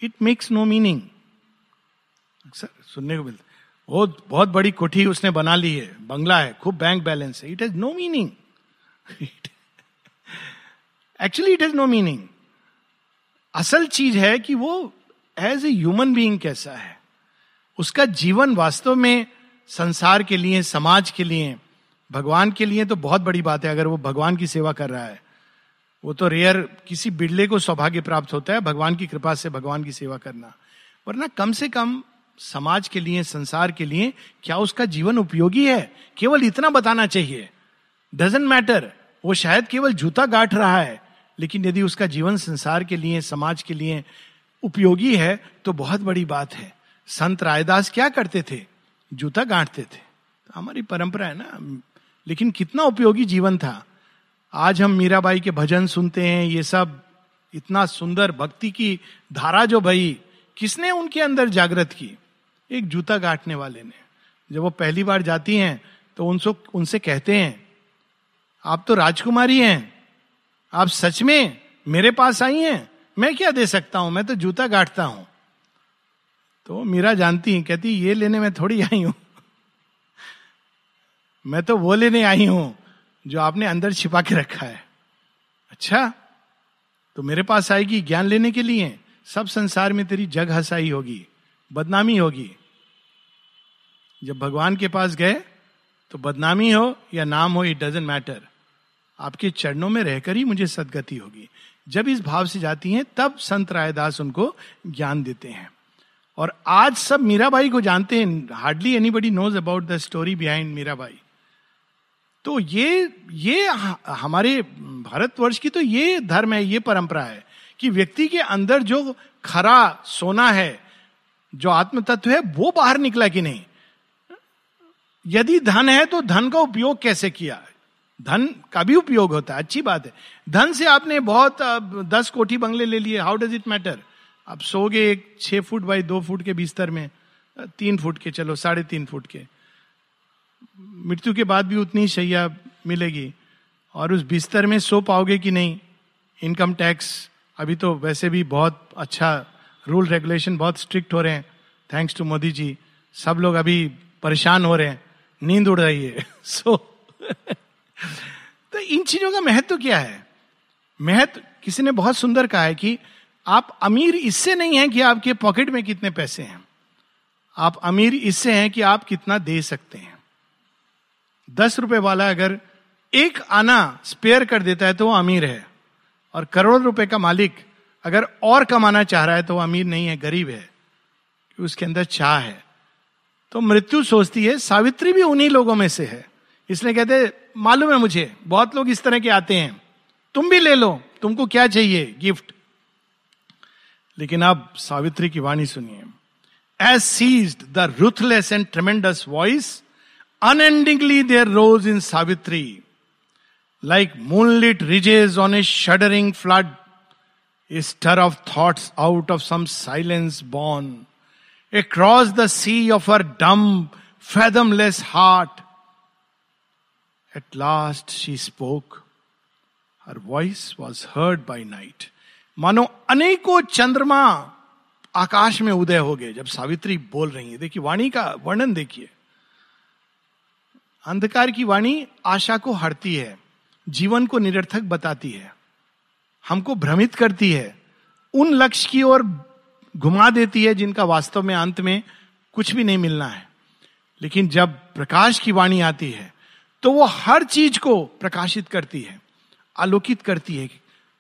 इट मेक्स नो मीनिंग अक्सर सुनने को मिलता बहुत बहुत बड़ी कोठी उसने बना ली है, बंगला है, खूब बैंक बैलेंस है। It has no meaning actually it has no meaning असल चीज़ है कि वो एज ए ह्यूमन बीइंग कैसा है? उसका जीवन वास्तव में संसार के लिए, समाज के लिए, भगवान के लिए तो बहुत बड़ी बात है। अगर वो भगवान की सेवा कर रहा है, वो तो रेयर किसी बिड़ले को सौभाग्य प्राप्त होता है, भगवान की कृपा से भगवान की सेवा करना। वरना कम से कम समाज के लिए, संसार के लिए, क्या उसका जीवन उपयोगी है? केवल इतना बताना चाहिए। डजेंट मैटर वो शायद केवल जूता गांठ रहा है, लेकिन यदि उसका जीवन संसार के लिए, समाज के लिए उपयोगी है तो बहुत बड़ी बात है। संत रायदास क्या करते थे? जूता गांठते थे। तो हमारी परंपरा है ना। लेकिन कितना उपयोगी जीवन था। आज हम मीराबाई के भजन सुनते हैं, ये सब। इतना सुंदर भक्ति की धारा जो भई किसने उनके अंदर जागृत की? एक जूता गांठने वाले ने। जब वो पहली बार जाती हैं तो उनसे उनसे कहते हैं, आप तो राजकुमारी हैं। आप सच में मेरे पास आई हैं? मैं क्या दे सकता हूँ? मैं तो जूता गांठता हूँ। तो मीरा जानती है, कहती, ये लेने में थोड़ी आई हूँ। मैं तो वो लेने आई हूँ, जो आपने अंदर छिपा के रखा है। अच्छा तो मेरे पास आएगी ज्ञान लेने के लिए। सब संसार में तेरी जग हसाई होगी, बदनामी होगी। जब भगवान के पास गए तो बदनामी हो या नाम हो इट डजेंट मैटर आपके चरणों में रहकर ही मुझे सदगति होगी। जब इस भाव से जाती हैं, तब संत रायदास उनको ज्ञान देते हैं। और आज सब मीराबाई को जानते हैं। Hardly anybody knows about the story behind Mirabai. तो ये ये हमारे भारतवर्ष की तो ये धर्म है, ये परंपरा है कि व्यक्ति के अंदर जो खरा सोना है, जो आत्म तत्व है, वो बाहर निकला कि नहीं? यदि धन है तो धन का उपयोग कैसे किया? धन का भी उपयोग होता है, अच्छी बात है। धन से आपने बहुत दस कोठी बंगले ले लिए हाउ डज इट मैटर आप सोगे एक छह फुट बाई दो फुट के बिस्तर में, तीन फुट के, चलो, साढ़े तीन फुट के। मृत्यु के बाद भी उतनी शैया मिलेगी, और उस बिस्तर में सो पाओगे कि नहीं? इनकम टैक्स अभी तो वैसे भी बहुत अच्छा रूल रेगुलेशन बहुत स्ट्रिक्ट हो रहे हैं। थैंक्स टू मोदी जी, सब लोग अभी परेशान हो रहे हैं। नींद उड़ रही है। सो तो इन चीज़ों का महत्व तो क्या है? महत्व, किसी ने बहुत सुंदर कहा है कि आप अमीर इससे नहीं है कि आपके पॉकेट में कितने पैसे हैं। आप अमीर इससे हैं कि आप कितना दे सकते हैं। दस रुपए वाला अगर एक आना स्पेयर कर देता है तो वो अमीर है। और करोड़ रुपए का मालिक अगर और कमाना चाह रहा है तो वो अमीर नहीं है, गरीब है। उसके अंदर चाह है। तो मृत्यु सोचती है सावित्री भी उन्हीं लोगों में से है। इसलिए कहते मालूम है मुझे बहुत लोग इस तरह के आते हैं। तुम भी ले लो तुमको क्या चाहिए गिफ्ट? लेकिन अब सावित्री की वाणी सुनिए। As ceased the ruthless and tremendous voice unendingly there rose in Savitri like moonlit ridges on a shuddering flood a stir of thoughts out of some silence born, across the sea of her dumb, fathomless heart. At last she spoke. Her voice was heard by night. मानो अनेकों चंद्रमा आकाश में उदय हो गए जब सावित्री बोल रही है देखिए वाणी का वर्णन देखिए अंधकार की वाणी आशा को हरती है जीवन को निरर्थक बताती है हमको भ्रमित करती है उन लक्ष्य की ओर घुमा देती है, जिनका वास्तव में अंत में कुछ भी नहीं मिलना है। लेकिन जब प्रकाश की वाणी आती है तो वो हर चीज़ को प्रकाशित करती है, आलोकित करती है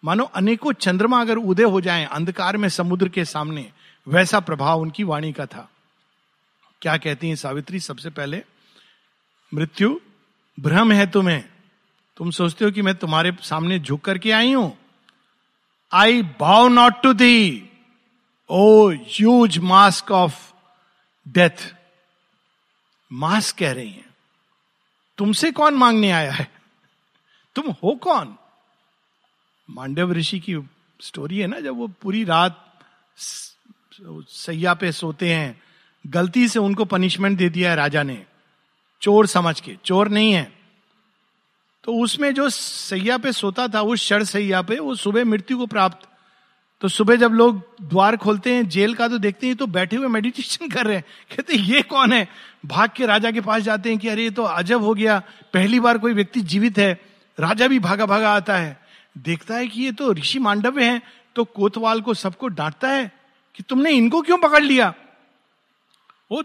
मानो अनेकों चंद्रमा अगर उदय हो जाए, अंधकार में समुद्र के सामने, वैसा प्रभाव उनकी वाणी का था। क्या कहती हैं सावित्री, सबसे पहले, मृत्यु भ्रम है तुम्हें। तुम सोचते हो कि मैं तुम्हारे सामने झुक करके आई हूँ? I bow not to thee O huge mask of death mask कह रही हैं। तुमसे कौन मांगने आया है? तुम हो कौन? मांडव ऋषि की स्टोरी है ना, जब वो पूरी रात सैया पे सोते हैं, गलती से उनको पनिशमेंट दे दिया है राजा ने। चोर समझ के, चोर नहीं है। तो उसमें जो सैया पे सोता था, उस शर सैया पे वो सुबह मृत्यु को प्राप्त तो सुबह जब लोग द्वार खोलते हैं, जेल का तो देखते हैं तो बैठे हुए मेडिटेशन कर रहे हैं। कहते ये कौन है? भाग के राजा के पास जाते हैं कि, अरे, ये तो अजब हो गया। पहली बार कोई व्यक्ति जीवित है। राजा भी भागा भागा आता है। देखता है कि ये तो ऋषि मांडव्य हैं तो कोतवाल को सबको डांटता है कि, तुमने इनको क्यों पकड़ लिया? वो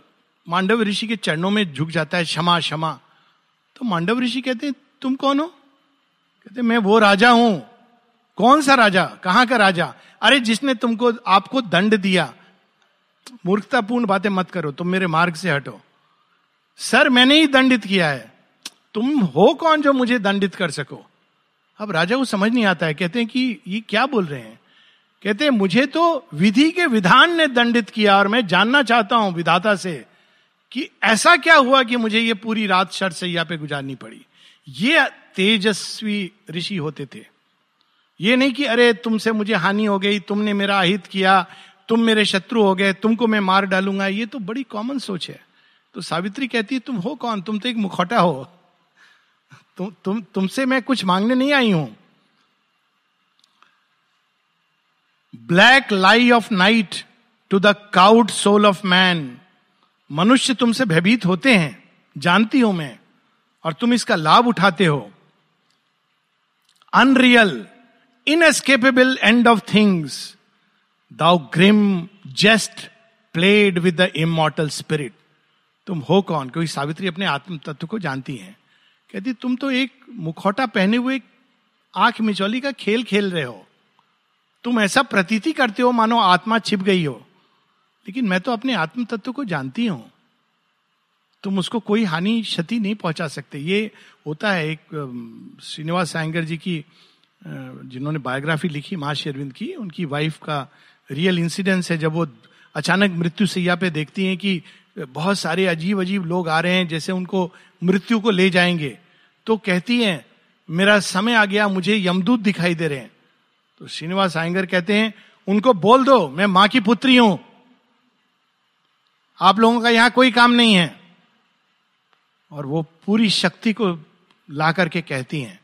मांडव ऋषि के चरणों में झुक जाता है, क्षमा क्षमा। तो मांडव ऋषि कहते हैं, तुम कौन हो? कहते मैं वो राजा हूँ। कौन सा राजा? कहाँ का राजा? अरे, जिसने तुमको, आपको दंड दिया। मूर्खतापूर्ण बातें मत करो, तुम मेरे मार्ग से हटो। सर, मैंने ही दंडित किया है। तुम हो कौन जो मुझे दंडित कर सको? अब राजा को समझ नहीं आता है। कहते हैं कि ये क्या बोल रहे हैं? कहते हैं, मुझे तो विधि के विधान ने दंडित किया और मैं जानना चाहता हूँ विधाता से कि ऐसा क्या हुआ कि मुझे ये पूरी रात शर सैया पे गुजारनी पड़ी। ये तेजस्वी ऋषि होते थे। ये नहीं कि, अरे, तुमसे मुझे हानि हो गई, तुमने मेरा अहित किया, तुम मेरे शत्रु हो गए, तुमको मैं मार डालूँगा। ये तो बड़ी कॉमन सोच है। तो सावित्री कहती है, तुम हो कौन? तुम तो एक मुखौटा हो। तुम तुम, तुमसे मैं कुछ मांगने नहीं आई हूँ। Black lie of night to the cowed soul of man मनुष्य तुमसे भयभीत होते हैं, जानती हूँ मैं, और तुम इसका लाभ उठाते हो। Unreal inescapable end of things thou grim jest played with the immortal spirit तुम हो कौन? क्योंकि सावित्री अपने आत्म तत्व को जानती हैं। कहती, तुम तो एक मुखौटा पहने हुए आँख मिचौली का खेल खेल रहे हो। तुम ऐसा प्रतीति करते हो, मानो आत्मा छिप गई हो। लेकिन मैं तो अपने आत्म तत्व को जानती हूँ। तुम उसको कोई हानि क्षति नहीं पहुँचा सकते। ये होता है एक श्रीनिवास सायंगर जी की जिन्होंने बायोग्राफी लिखी, माँ शेरविंद की, उनकी वाइफ का रियल इंसिडेंस है, जब वो अचानक मृत्यु सैया पे देखती हैं कि बहुत सारे अजीब अजीब लोग आ रहे हैं, जैसे उनको मृत्यु को ले जाएँगे। तो कहती हैं, मेरा समय आ गया, मुझे यमदूत दिखाई दे रहे हैं। तो श्रीनिवास आयंगर कहते हैं, उनको बोल दो, मैं माँ की पुत्री हूँ। आप लोगों का यहाँ कोई काम नहीं है। और वो पूरी शक्ति को ला करके कहती हैं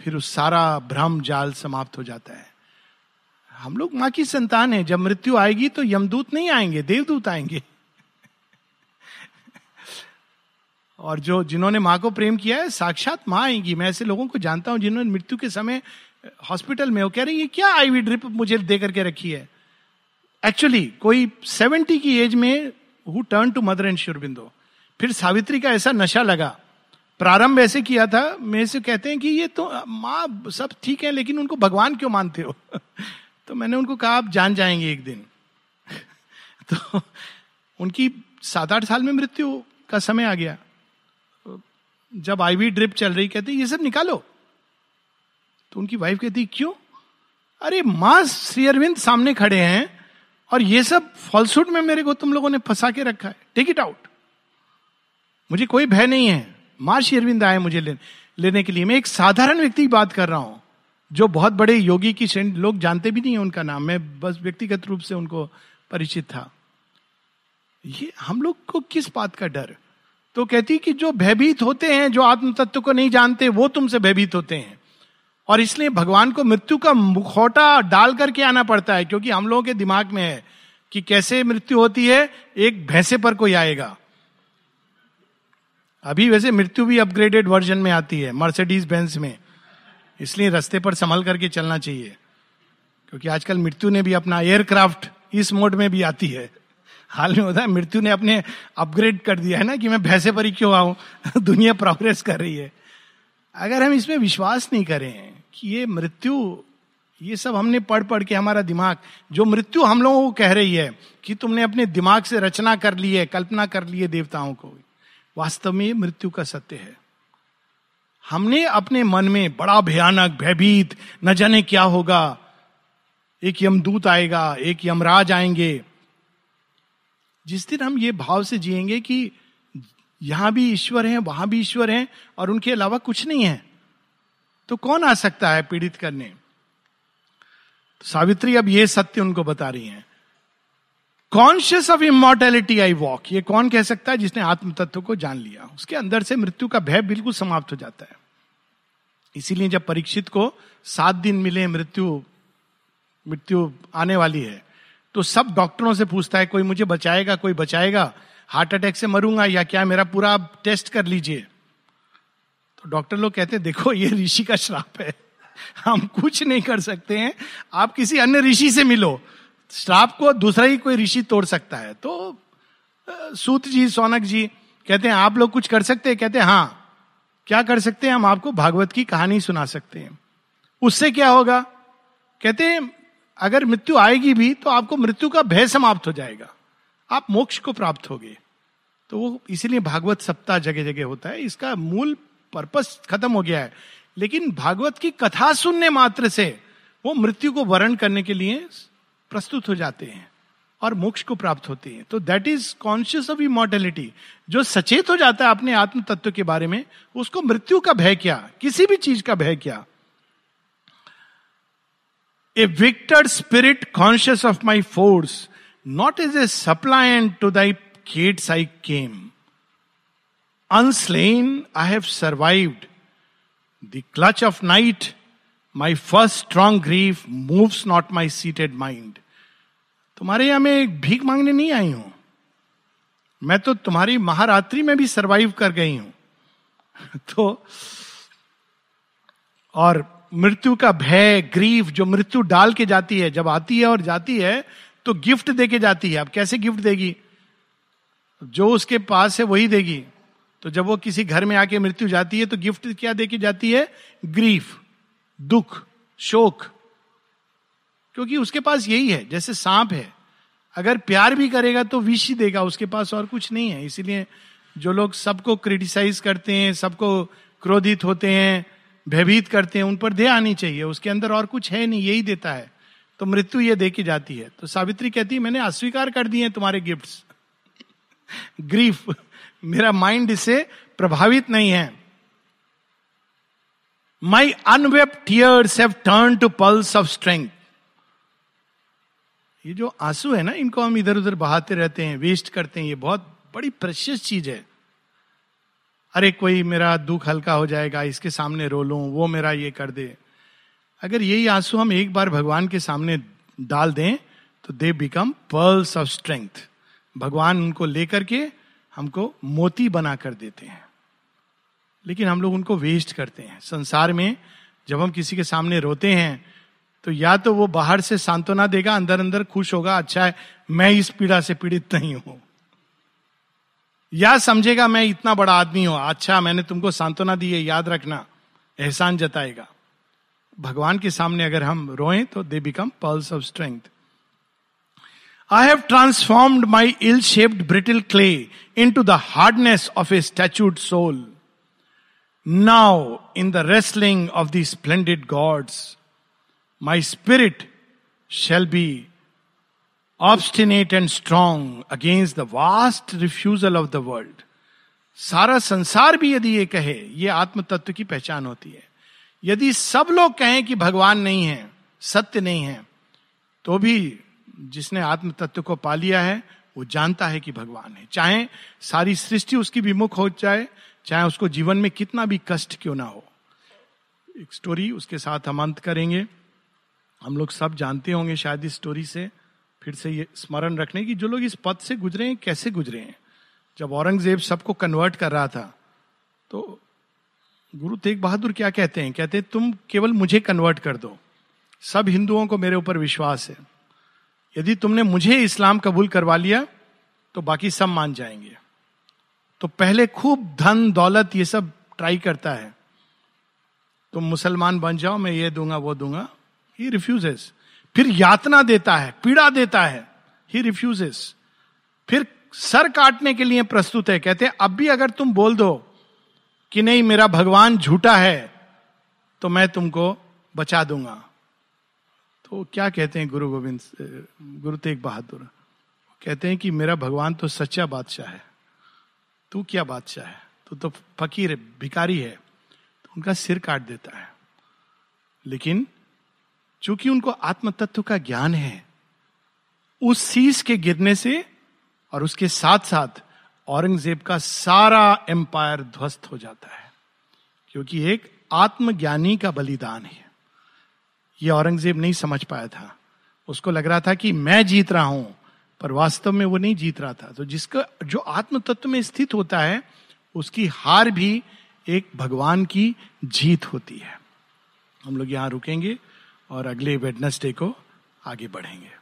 फिर उस सारा भ्रम जाल समाप्त हो जाता है। हम लोग माँ की संतान है। जब मृत्यु आएगी तो यमदूत नहीं आएँगे, देवदूत आएँगे। और जो जिन्होंने माँ को प्रेम किया है, साक्षात माँ आएँगी। मैं ऐसे लोगों को जानता हूँ जिन्होंने मृत्यु के समय हॉस्पिटल में वो कह रही है क्या आईवी ड्रिप मुझे दे करके रखी है? एक्चुअली कोई सेवेंटी की एज में who turn to Mother and Sri Aurobindo फिर सावित्री का ऐसा नशा लगा। प्रारंभ ऐसे किया था, मेरे से कहते हैं कि ये तो माँ सब ठीक है, लेकिन उनको भगवान क्यों मानते हो? तो मैंने उनको कहा, आप जान जाएँगे एक दिन। तो उनकी सात आठ साल में मृत्यु का समय आ गया। जब आईवी ड्रिप चल रही, कहते, ये सब निकालो। तो उनकी वाइफ कहती, क्यों? अरे, माँ श्री अरविंद सामने खड़े हैं और ये सब फॉल्सूट में मेरे को तुम लोगों ने फंसा के रखा है। टेक इट आउट मुझे कोई भय नहीं है। माँ श्री अरविंद आए मुझे ले, लेने के लिए। मैं एक साधारण व्यक्ति की बात कर रहा हूँ जो बहुत बड़े योगी की श्रेणी लोग जानते भी नहीं है उनका नाम। मैं बस व्यक्तिगत रूप से उनको परिचित था। ये हम लोग को किस बात का डर? तो कहती कि जो भयभीत होते हैं जो आत्म तत्व को नहीं जानते वो तुमसे भयभीत होते हैं। और इसलिए भगवान को मृत्यु का मुखौटा डाल करके आना पड़ता है क्योंकि हम लोगों के दिमाग में है कि कैसे मृत्यु होती है एक भैंसे पर कोई आएगा। अभी वैसे मृत्यु भी अपग्रेडेड वर्जन में आती है मर्सिडीज बेंस में। इसलिए रास्ते पर संभल करके चलना चाहिए। क्योंकि आजकल मृत्यु ने भी अपना एयरक्राफ्ट इस मोड में भी आती है। हाल में होता है, मृत्यु ने अपने अपग्रेड कर दिया है ना, कि मैं भैंसे पर ही क्यों आऊँ? दुनिया प्रोग्रेस कर रही है। अगर हम इसमें विश्वास नहीं करें कि ये मृत्यु, ये सब हमने पढ़ पढ़ के हमारा दिमाग, जो मृत्यु हम लोगों को कह रही है कि तुमने अपने दिमाग से रचना कर ली है, कल्पना कर ली है देवताओं को वास्तव में मृत्यु का सत्य है। हमने अपने मन में बड़ा भयानक, भयभीत, न जाने क्या होगा। एक यमदूत आएगा, एक यमराज आएँगे। जिस दिन हम ये भाव से जिएँगे कि यहाँ भी ईश्वर हैं, वहाँ भी ईश्वर हैं, और उनके अलावा कुछ नहीं है तो कौन आ सकता है पीड़ित करने? तो सावित्री अब ये सत्य उनको बता रही हैं। Conscious of immortality I walk ये कौन कह सकता है जिसने आत्म तत्व को जान लिया? उसके अंदर से मृत्यु का भय बिल्कुल समाप्त हो जाता है। इसीलिए जब परीक्षित को सात दिन मिले, मृत्यु मृत्यु आने वाली है तो सब डॉक्टरों से पूछता है, कोई मुझे बचाएगा? कोई बचाएगा? हार्ट अटैक से मरूँगा या क्या? मेरा पूरा टेस्ट कर लीजिए। तो डॉक्टर लोग कहते हैं, देखो, ये ऋषि का श्राप है। हम कुछ नहीं कर सकते हैं। आप किसी अन्य ऋषि से मिलो। श्राप को दूसरा ही कोई ऋषि तोड़ सकता है। तो सूत जी, सोनक जी कहते हैं, आप लोग कुछ कर सकते हैं? कहते हैं हाँ। क्या कर सकते हैं? हम आपको भागवत की कहानी सुना सकते हैं। उससे क्या होगा? कहते हैं, अगर मृत्यु आएगी भी तो आपको मृत्यु का भय समाप्त हो जाएगा। आप मोक्ष को प्राप्त होगे। तो वो इसीलिए भागवत सप्ताह जगह जगह होता है। इसका मूल पर्पस खत्म हो गया है। लेकिन भागवत की कथा सुनने मात्र से वो मृत्यु को वर्ण करने के लिए प्रस्तुत हो जाते हैं और मोक्ष को प्राप्त होते हैं। तो that is conscious of immortality जो सचेत हो जाता है अपने आत्म तत्व के बारे में, उसको मृत्यु का भय क्या? किसी भी चीज़ का भय क्या? A victor spirit conscious of my force not is a suppliant to thy gates I came unslain I have survived the clutch of night my first strong grief moves not my seated mind तुम्हारे यहाँ मैं भीख मांगने नहीं आई हूँ। मैं तो तुम्हारी महारात्रि में भी सरवाइव कर गई हूँ। तो और मृत्यु का भय ग्रीफ जो मृत्यु डाल के जाती है, जब आती है और जाती है तो गिफ्ट दे के जाती है। अब कैसे गिफ्ट देगी? जो उसके पास है वही देगी। तो जब वो किसी घर में आके मृत्यु जाती है तो गिफ्ट क्या दे के जाती है? ग्रीफ दुख, शोक, क्योंकि उसके पास यही है, जैसे सांप है। अगर प्यार भी करेगा तो विष ही देगा, उसके पास और कुछ नहीं है। इसीलिए जो लोग सबको क्रिटिसाइज करते हैं, सबको क्रोधित होते हैं, भयभीत करते हैं, उन पर दे आनी चाहिए, उसके अंदर और कुछ है नहीं, यही देता है। तो मृत्यु ये दे जाती है। तो सावित्री कहती है, मैंने अस्वीकार कर दिए तुम्हारे गिफ्ट्स ग्रीफ मेरा माइंड इससे प्रभावित नहीं है। My unwept tears have turn to pearls of strength ये जो आँसू है ना, इनको हम इधर उधर बहाते रहते हैं वेस्ट करते हैं, ये बहुत बड़ी प्रशियस चीज़ है। अरे, कोई मेरा दुख हल्का हो जाएगा, इसके सामने रो लू, वो मेरा ये कर दे। अगर यही आँसू हम एक बार भगवान के सामने डाल दें तो they become pearls of strength भगवान उनको लेकर के हमको मोती बना कर देते हैं। लेकिन हम लोग उनको वेस्ट करते हैं। संसार में जब हम किसी के सामने रोते हैं तो या तो वो बाहर से सांत्वना देगा अंदर अंदर खुश होगा अच्छा है, मैं इस पीड़ा से पीड़ित नहीं हूँ। या समझेगा, मैं इतना बड़ा आदमी हूँ अच्छा मैंने तुमको सांत्वना दी है, याद रखना, एहसान जताएगा। भगवान के सामने अगर हम रोएँ तो they become pearls of strength I have transformed my ill shaped brittle clay into the hardness of a statued soul Now, in the wrestling of the splendid gods, my spirit shall be obstinate and strong against the vast refusal of the world. सारा संसार भी यदि ये कहे ये आत्म तत्व की पहचान होती है यदि सब लोग कहें कि भगवान नहीं है सत्य नहीं है तो भी जिसने आत्म तत्व को पा लिया है वो जानता है कि भगवान है चाहे सारी सृष्टि उसकी विमुख हो जाए चाहे उसको जीवन में कितना भी कष्ट क्यों ना हो। एक स्टोरी उसके साथ हम अंत करेंगे। हम लोग सब जानते होंगे शायद इस स्टोरी से, फिर से ये स्मरण रखने की, जो लोग इस पद से गुजरे हैं, कैसे गुजरे हैं। जब औरंगज़ेब सबको कन्वर्ट कर रहा था तो गुरु तेग बहादुर क्या कहते हैं? कहते हैं, तुम केवल मुझे कन्वर्ट कर दो। सब हिंदुओं को मेरे ऊपर विश्वास है। यदि तुमने मुझे इस्लाम कबूल करवा लिया तो बाकी सब मान जाएँगे। तो पहले खूब धन, दौलत ये सब ट्राई करता है। तुम तो मुसलमान बन जाओ, मैं ये दूँगा, वो दूँगा। ही रिफ्यूजेस फिर यातना देता है, पीड़ा देता है। ही रिफ्यूजेस फिर सर काटने के लिए प्रस्तुत है। कहते हैं, अब भी अगर तुम बोल दो कि नहीं, मेरा भगवान झूठा है तो मैं तुमको बचा दूँगा। तो क्या कहते हैं गुरु गोविंद, गुरु तेग बहादुर? कहते हैं कि मेरा भगवान तो सच्चा बादशाह है। तू क्या बादशाह है? तू तो फकीर है भिकारी है। तो उनका सिर काट देता है। लेकिन चूँकि उनको आत्म तत्व का ज्ञान है, उस शीश के गिरने से और उसके साथ साथ औरंगज़ेब का सारा एम्पायर ध्वस्त हो जाता है, क्योंकि एक आत्मज्ञानी का बलिदान है। यह औरंगज़ेब नहीं समझ पाया था। उसको लग रहा था कि मैं जीत रहा हूँ पर वास्तव में वो नहीं जीत रहा था। तो जिसका, जो आत्म तत्व में स्थित होता है, उसकी हार भी एक भगवान की जीत होती है। हम लोग यहाँ रुकेंगे और अगले वेडनेसडे को आगे बढ़ेंगे।